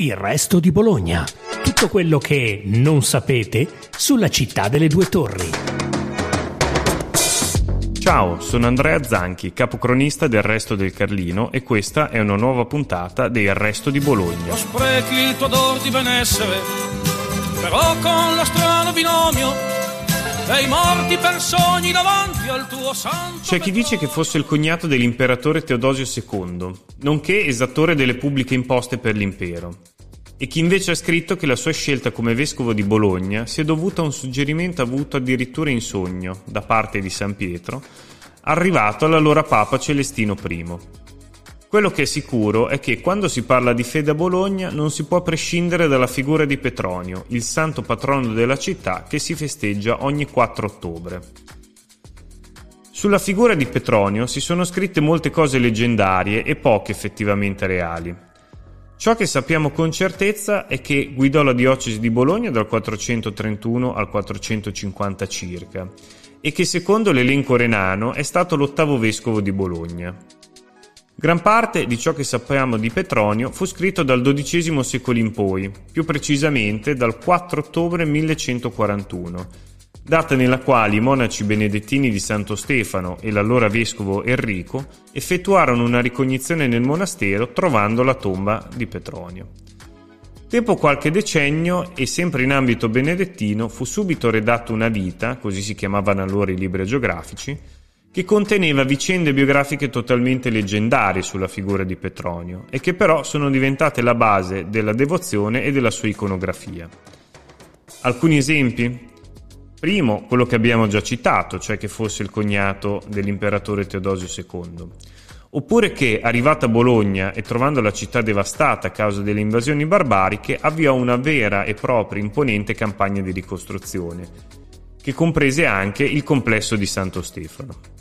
Il resto di Bologna. Tutto quello che non sapete sulla città delle due torri. Ciao, sono Andrea Zanchi, capocronista del Resto del Carlino e questa è una nuova puntata del Resto di Bologna. Non sprechi il tuo odor di benessere, però con lo strano binomio dei morti per sogni davanti al tuo santo. C'è chi dice che fosse il cognato dell'imperatore Teodosio II, nonché esattore delle pubbliche imposte per l'impero e chi invece ha scritto che la sua scelta come vescovo di Bologna sia dovuta a un suggerimento avuto addirittura in sogno da parte di San Pietro, arrivato all'allora Papa Celestino I. Quello che è sicuro è che quando si parla di fede a Bologna non si può prescindere dalla figura di Petronio, il santo patrono della città che si festeggia ogni 4 ottobre. Sulla figura di Petronio si sono scritte molte cose leggendarie e poche effettivamente reali. Ciò che sappiamo con certezza è che guidò la diocesi di Bologna dal 431 al 450 circa e che secondo l'elenco renano è stato l'ottavo vescovo di Bologna. Gran parte di ciò che sappiamo di Petronio fu scritto dal XII secolo in poi, più precisamente dal 4 ottobre 1141, data nella quale i monaci benedettini di Santo Stefano e l'allora vescovo Enrico effettuarono una ricognizione nel monastero trovando la tomba di Petronio. Dopo qualche decennio e sempre in ambito benedettino fu subito redatto una vita, così si chiamavano allora i libri geografici, che conteneva vicende biografiche totalmente leggendarie sulla figura di Petronio e che però sono diventate la base della devozione e della sua iconografia. Alcuni esempi? Primo, quello che abbiamo già citato, cioè che fosse il cognato dell'imperatore Teodosio II. Oppure che, arrivata a Bologna e trovando la città devastata a causa delle invasioni barbariche, avviò una vera e propria imponente campagna di ricostruzione, che comprese anche il complesso di Santo Stefano.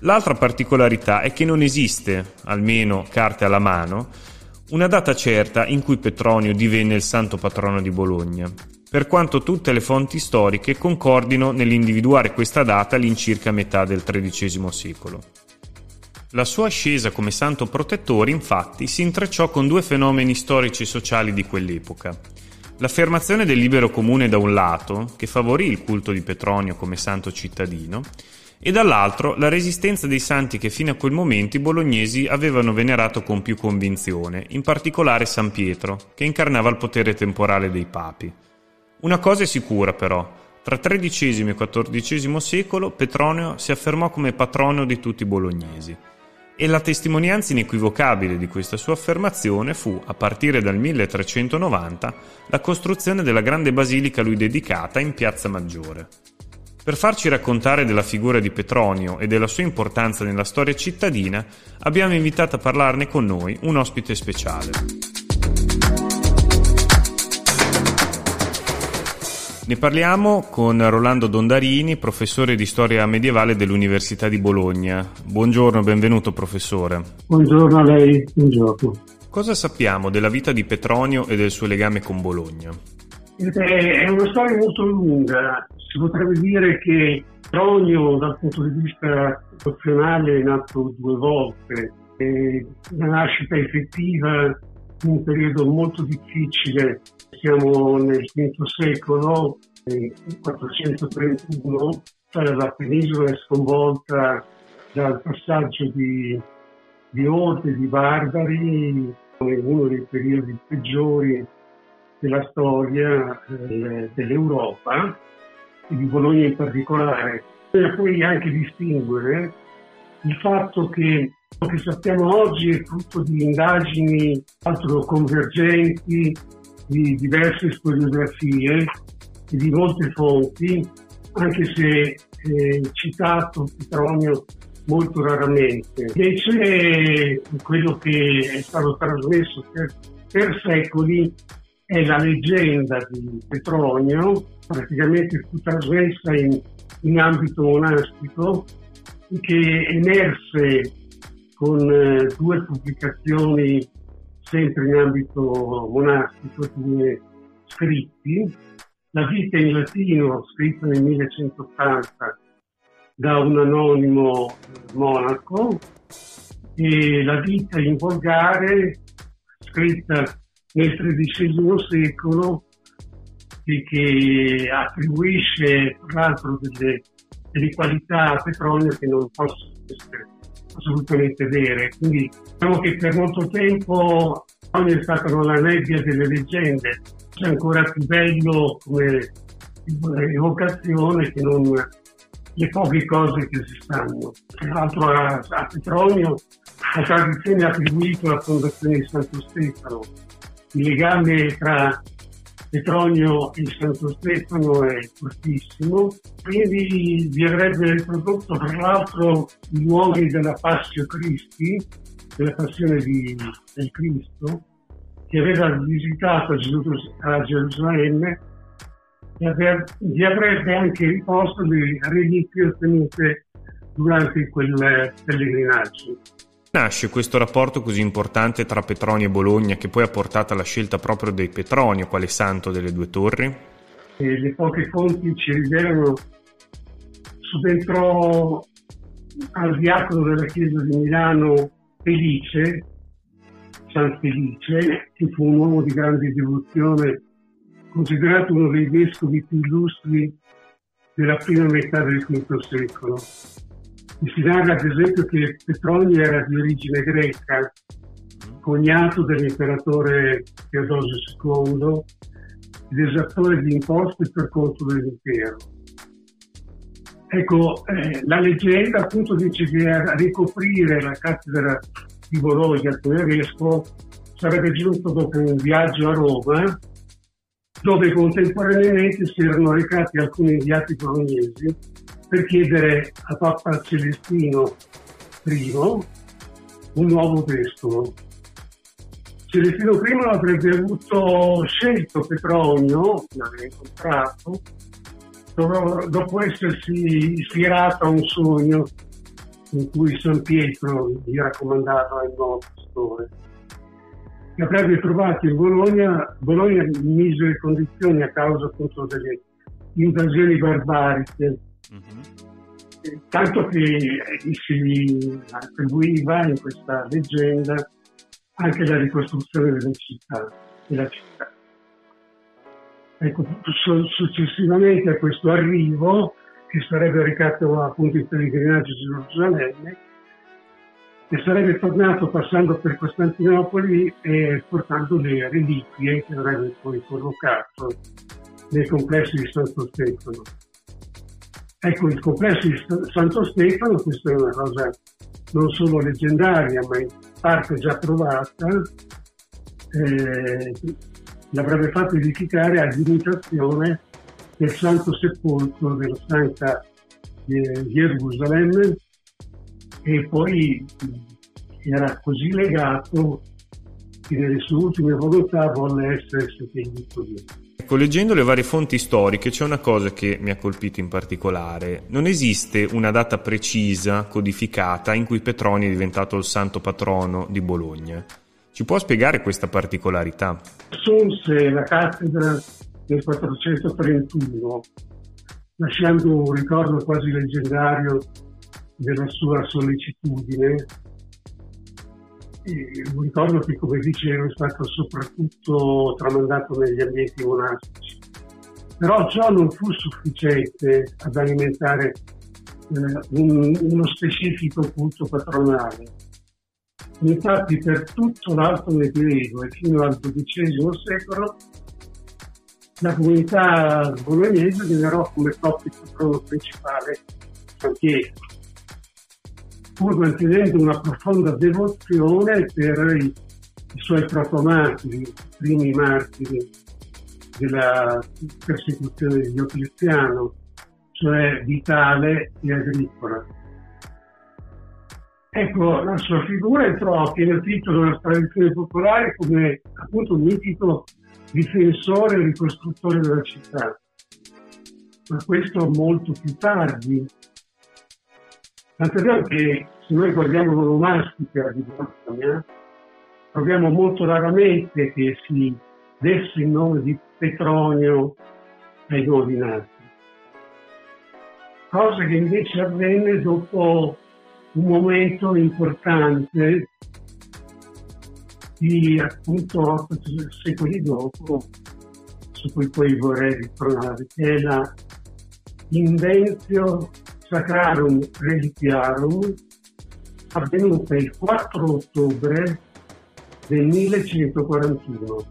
L'altra particolarità è che non esiste, almeno carte alla mano, una data certa in cui Petronio divenne il santo patrono di Bologna, per quanto tutte le fonti storiche concordino nell'individuare questa data all'incirca metà del XIII secolo. La sua ascesa come santo protettore, infatti, si intrecciò con due fenomeni storici e sociali di quell'epoca. L'affermazione del libero comune da un lato, che favorì il culto di Petronio come santo cittadino, e dall'altro la resistenza dei santi che fino a quel momento i bolognesi avevano venerato con più convinzione, in particolare San Pietro, che incarnava il potere temporale dei papi. Una cosa è sicura però, tra XIII e XIV secolo Petronio si affermò come patrono di tutti i bolognesi e la testimonianza inequivocabile di questa sua affermazione fu, a partire dal 1390, la costruzione della grande basilica a lui dedicata in Piazza Maggiore. Per farci raccontare della figura di Petronio e della sua importanza nella storia cittadina, abbiamo invitato a parlarne con noi un ospite speciale. Ne parliamo con Rolando Dondarini, professore di storia medievale dell'Università di Bologna. Buongiorno, benvenuto professore. Buongiorno a lei, buongiorno. Cosa sappiamo della vita di Petronio e del suo legame con Bologna? È una storia molto lunga. Si potrebbe dire che Petronio, dal punto di vista nazionale, è nato due volte. È una nascita effettiva in un periodo molto difficile siamo nel V secolo, nel 431, la penisola è sconvolta dal passaggio di, di orde di barbari, uno dei periodi peggiori della storia eh, dell'Europa e di Bologna in particolare. Bisogna poi anche distinguere il fatto che quello che sappiamo oggi è frutto di indagini altro convergenti di diverse storiografie e di molte fonti, anche se eh, citato Petronio molto raramente. Invece quello che è stato trasmesso per, per secoli è la leggenda di Petronio, praticamente fu trasmessa in, in ambito monastico, che emerse con eh, due pubblicazioni sempre in ambito monastico, due scritti, la vita in latino scritta nel 1180 da un anonimo monaco e la vita in volgare scritta nel XIII secolo che attribuisce tra l'altro delle, delle qualità a petrolio che non possono essere assolutamente vere. Quindi diciamo che per molto tempo è stato nella nebbia delle leggende, è ancora più bello come evocazione che non le poche cose che si stanno. Tra l'altro a, a Petronio la tradizione ha attribuito la fondazione di Santo Stefano. Il legame tra Petronio e Santo Stefano è fortissimo, quindi vi avrebbe riprodotto tra l'altro i luoghi della Passio Cristi, della passione di, del Cristo, che aveva visitato a Gerusalemme e vi avrebbe anche riposto le reliquie ottenute durante quel pellegrinaggio. Nasce questo rapporto così importante tra Petronio e Bologna che poi ha portato alla scelta proprio di Petronio quale santo delle due torri? E le poche fonti ci rivelano subentrò al diacono della chiesa di Milano Felice, San Felice, che fu un uomo di grande devozione considerato uno dei vescovi più illustri della prima metà del V secolo. Narra ad esempio che Petronio era di origine greca, cognato dell'imperatore Teodosio II ed esattore di imposte per conto dell'impero. Ecco, eh, la leggenda appunto dice che a ricoprire la cattedra di Bologna come vescovo sarebbe giunto dopo un viaggio a Roma dove contemporaneamente si erano recati alcuni inviati bolognesi per chiedere a Papa Celestino I un nuovo vescovo. Celestino I avrebbe avuto scelto Petronio, l'aveva incontrato, dopo essersi ispirato a un sogno in cui San Pietro gli raccomandava il nuovo pastore che avrebbe trovato in Bologna, Bologna in misere condizioni a causa appunto delle invasioni barbariche, mm-hmm. tanto che si attribuiva in questa leggenda anche la ricostruzione delle città, della città. Ecco, successivamente a questo arrivo, che sarebbe recato appunto in pellegrinaggio di Gerusalemme, e sarebbe tornato passando per Costantinopoli e portando le reliquie che avrebbe poi collocato nel complesso di Santo Stefano. Ecco, il complesso di Santo Stefano, questa è una cosa non solo leggendaria, ma in parte già provata, eh, l'avrebbe fatto edificare ad imitazione del Santo Sepolcro della Santa eh, Gerusalemme e poi era così legato che nelle sue ultime volontà volle essere seppellito lì. Ecco, leggendo le varie fonti storiche c'è una cosa che mi ha colpito in particolare. Non esiste una data precisa, codificata, in cui Petronio è diventato il santo patrono di Bologna. Ci può spiegare questa particolarità? Assunse la cattedra nel 431, lasciando un ricordo quasi leggendario della sua sollecitudine. E un ricordo che, come dicevo, è stato soprattutto tramandato negli ambienti monastici. Però ciò non fu sufficiente ad alimentare eh, un, uno specifico culto patronale. Infatti per tutto l'Alto Medioevo e fino al XII secolo la comunità bolognese generò come patrono principale San Pietro pur mantenendo una profonda devozione per i, i suoi protomati, i primi martiri della persecuzione di Diocleziano, cioè vitale e agricola. Ecco, la sua figura entrò a pieno titolo nella tradizione popolare come appunto un mitico difensore e ricostruttore della città. Ma questo molto più tardi, Tant'è vero che se noi guardiamo l'onomastica di Bologna, troviamo molto raramente che si desse il nome di Petronio ai nuovi nati. Cosa che invece avvenne dopo un momento importante di appunto otto secoli dopo, su cui poi vorrei ritornare, che è la Inventio Sacrarum Reliquiarum, avvenuta il 4 ottobre del 1141,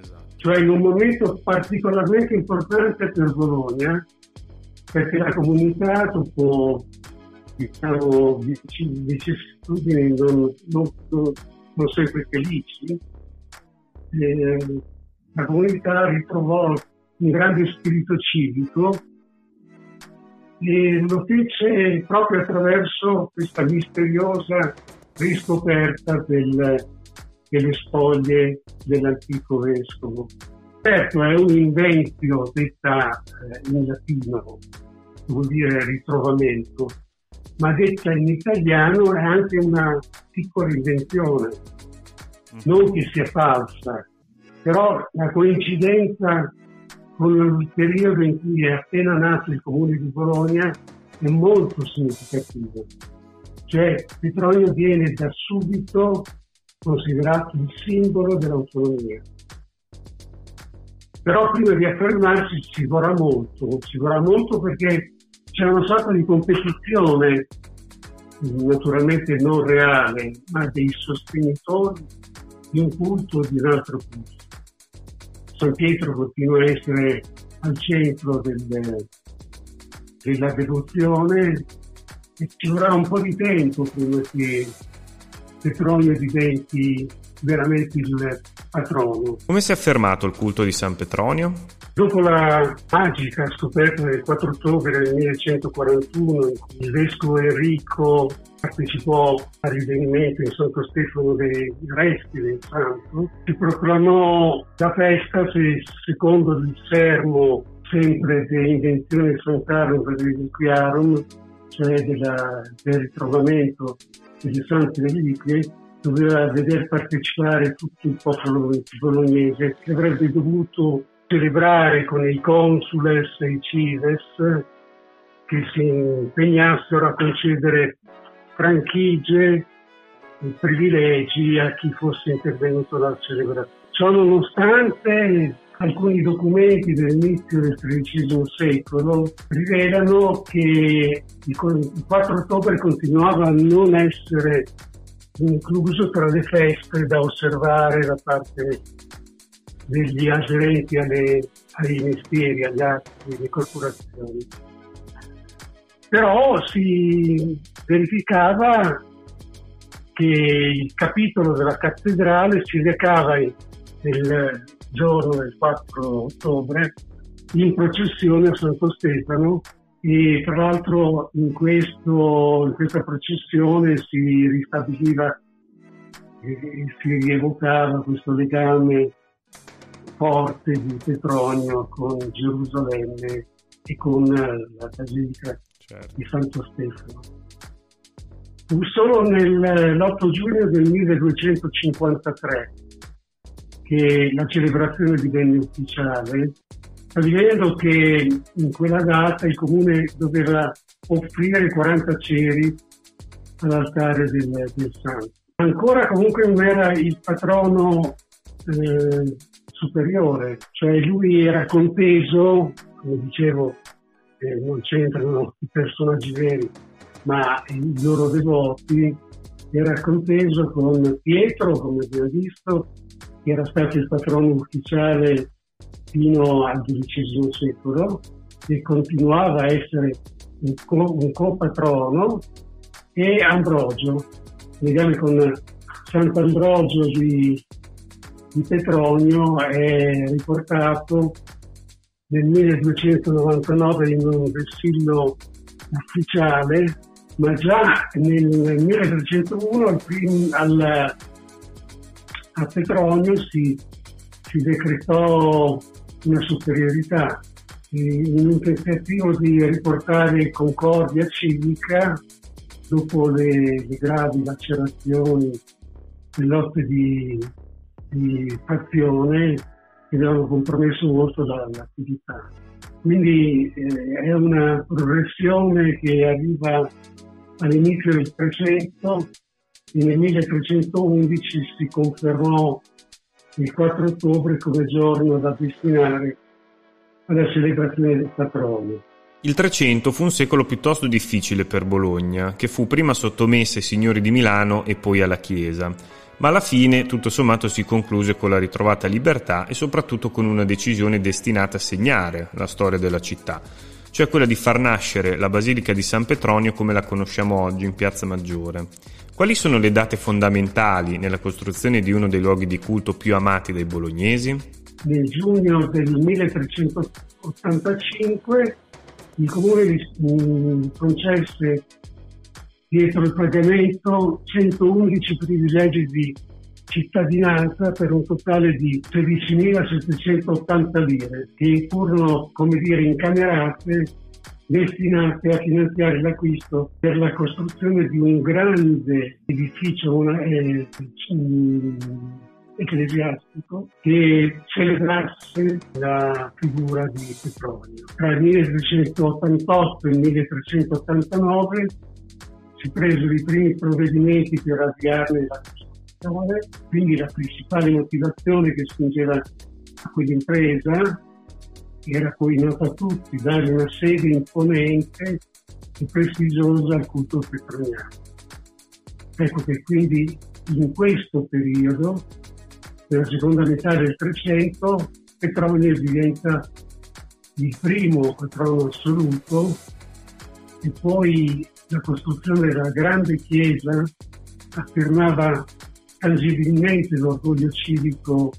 esatto. cioè in un momento particolarmente importante per Bologna, perché la comunità dopo diciamo, vicissitudini non, non, non sempre felici, eh, la comunità ritrovò un grande spirito civico e lo fece proprio attraverso questa misteriosa riscoperta del, delle spoglie dell'antico vescovo. Certo, è un inventio detta eh, in latino, vuol dire ritrovamento, ma detta in italiano è anche una piccola invenzione, non che sia falsa, però la coincidenza con il periodo in cui è appena nato il comune di Bologna è molto significativa. Cioè Petronio viene da subito considerato il simbolo dell'autonomia. Però prima di affermarsi ci vorrà molto, ci vorrà molto perché c'è una sorta di competizione, naturalmente non reale, ma dei sostenitori di un culto o di un altro culto. San Pietro continua a essere al centro del, della devozione e ci vorrà un po' di tempo prima che Petronio diventi veramente il patrono. Come si è affermato il culto di San Petronio? Dopo la magica scoperta del 4 ottobre del 1141, il vescovo Enrico partecipò al rivenimento in Santo Stefano dei resti del santo, si proclamò la festa se, secondo il sermo sempre dell'invenzione di San Carlo Reliquiarum, cioè della, del ritrovamento degli santi reliquie, doveva veder partecipare tutto il popolo bolognese che avrebbe dovuto celebrare con i consules e i cives che si impegnassero a concedere franchigie privilegi a chi fosse intervenuto alla celebrazione. Ciò nonostante alcuni documenti dell'inizio del XIII secolo rivelano che il 4 ottobre continuava a non essere incluso tra le feste da osservare da parte degli aderenti ai mestieri, agli atti, alle corporazioni. Però si verificava che il capitolo della cattedrale si recava nel giorno del 4 ottobre in processione a Santo Stefano e tra l'altro in, questo, in questa processione si ristabiliva e si rievocava questo legame forte di Petronio con Gerusalemme e con la Basilica certo. di Santo Stefano. Fu solo nell'8 giugno del 1253 che la celebrazione divenne ufficiale, stabilendo che in quella data il comune doveva offrire 40 ceri all'altare del, del santo. Ancora comunque non era il patrono eh, superiore, cioè lui era conteso, come dicevo, eh, non c'entrano i personaggi veri, ma i loro devoti, era conteso con Pietro, come abbiamo visto, che era stato il patrono ufficiale fino al XII secolo e continuava a essere un, co- un copatrono, e Ambrogio, legame con Sant'Ambrogio di, di Petronio è riportato nel 1299 in un vessillo ufficiale, ma già nel 1301 al, prim, al a Petronio si, si decretò una superiorità in un tentativo di riportare concordia civica dopo le, le gravi lacerazioni e lotte di, di fazione che avevano compromesso molto l'attività. Quindi eh, è una progressione che arriva all'inizio del precetto e nel 1311 si confermò il 4 ottobre come giorno da destinare alla celebrazione del patrono. Il Trecento fu un secolo piuttosto difficile per Bologna, che fu prima sottomessa ai signori di Milano e poi alla Chiesa, ma alla fine tutto sommato si concluse con la ritrovata libertà e soprattutto con una decisione destinata a segnare la storia della città, cioè quella di far nascere la Basilica di San Petronio come la conosciamo oggi in Piazza Maggiore. Quali sono le date fondamentali nella costruzione di uno dei luoghi di culto più amati dai bolognesi? Nel giugno del 1385 il comune mm, concesse dietro il pagamento 111 privilegi di cittadinanza per un totale di 13.780 lire che furono, come dire, incamerate destinate a finanziare l'acquisto per la costruzione di un grande edificio una, eh, ecclesiastico che celebrasse la figura di Petronio. Tra il 1388 e il 1389 si presero i primi provvedimenti per avviarne la costruzione, quindi la principale motivazione che spingeva a quell'impresa era poi nota a tutti dare una sede imponente e prestigiosa al culto petroniano. Ecco che quindi in questo periodo nella seconda metà del Trecento Petronio diventa il primo patrono assoluto e poi la costruzione della grande chiesa affermava tangibilmente l'orgoglio civico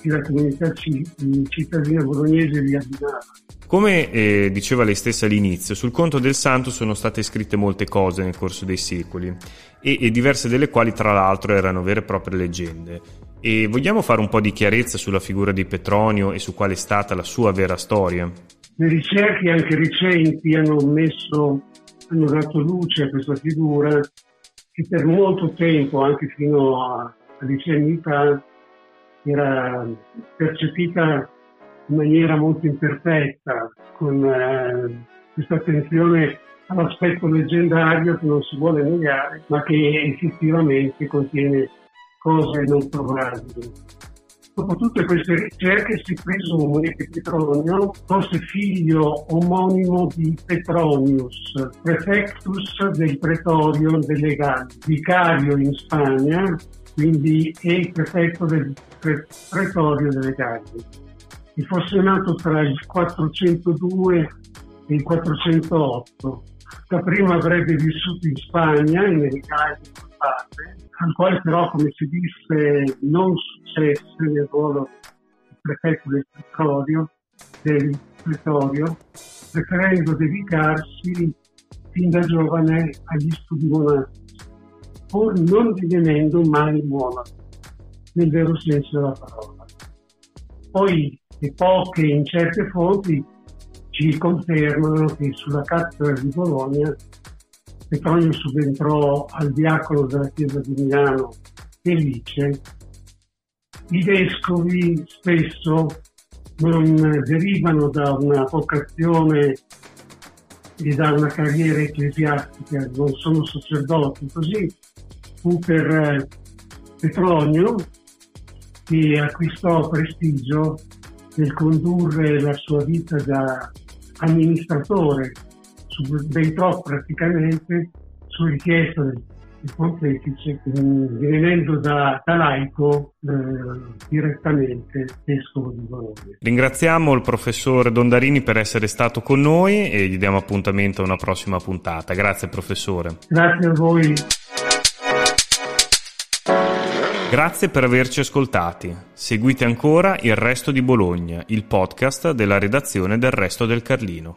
che la comunità cittadina bolognese vi abbinava. Come eh, diceva lei stessa all'inizio, sul conto del santo sono state scritte molte cose nel corso dei secoli e, e diverse delle quali tra l'altro erano vere e proprie leggende. E vogliamo fare un po' di chiarezza sulla figura di Petronio e su qual è stata la sua vera storia? Le ricerche anche recenti hanno messo, hanno dato luce a questa figura che per molto tempo, anche fino a, a decenni fa, era percepita in maniera molto imperfetta, con eh, questa attenzione all'aspetto leggendario che non si vuole negare, ma che effettivamente contiene cose non probabili. Dopo tutte queste ricerche si presume che Petronio fosse figlio omonimo di Petronius, prefectus del pretorio delle Galli, vicario in Spagna, quindi è prefetto del pretorio delle Galli che fosse nato tra il 402 e il 408. Dapprima avrebbe vissuto in Spagna, in in parte, al quale però, come si disse, non successe nel ruolo di prefetto del pretorio, del pretorio preferendo dedicarsi fin da giovane agli studi monastici, pur non divenendo mai monaco, nel vero senso della parola. Poi e poche incerte fonti ci confermano che sulla cattedra di Bologna Petronio subentrò al diacolo della chiesa di Milano Felice. I vescovi spesso non derivano da una vocazione e da una carriera ecclesiastica, non sono sacerdoti, così fu per Petronio che acquistò prestigio nel condurre la sua vita da amministratore, subentrò praticamente su richiesta del, del pontefice, divenendo da, da laico eh, direttamente vescovo di Bologna. Ringraziamo il professor Dondarini per essere stato con noi e gli diamo appuntamento a una prossima puntata. Grazie professore. Grazie a voi. Grazie per averci ascoltati. Seguite ancora Il Resto di Bologna, il podcast della redazione del Resto del Carlino.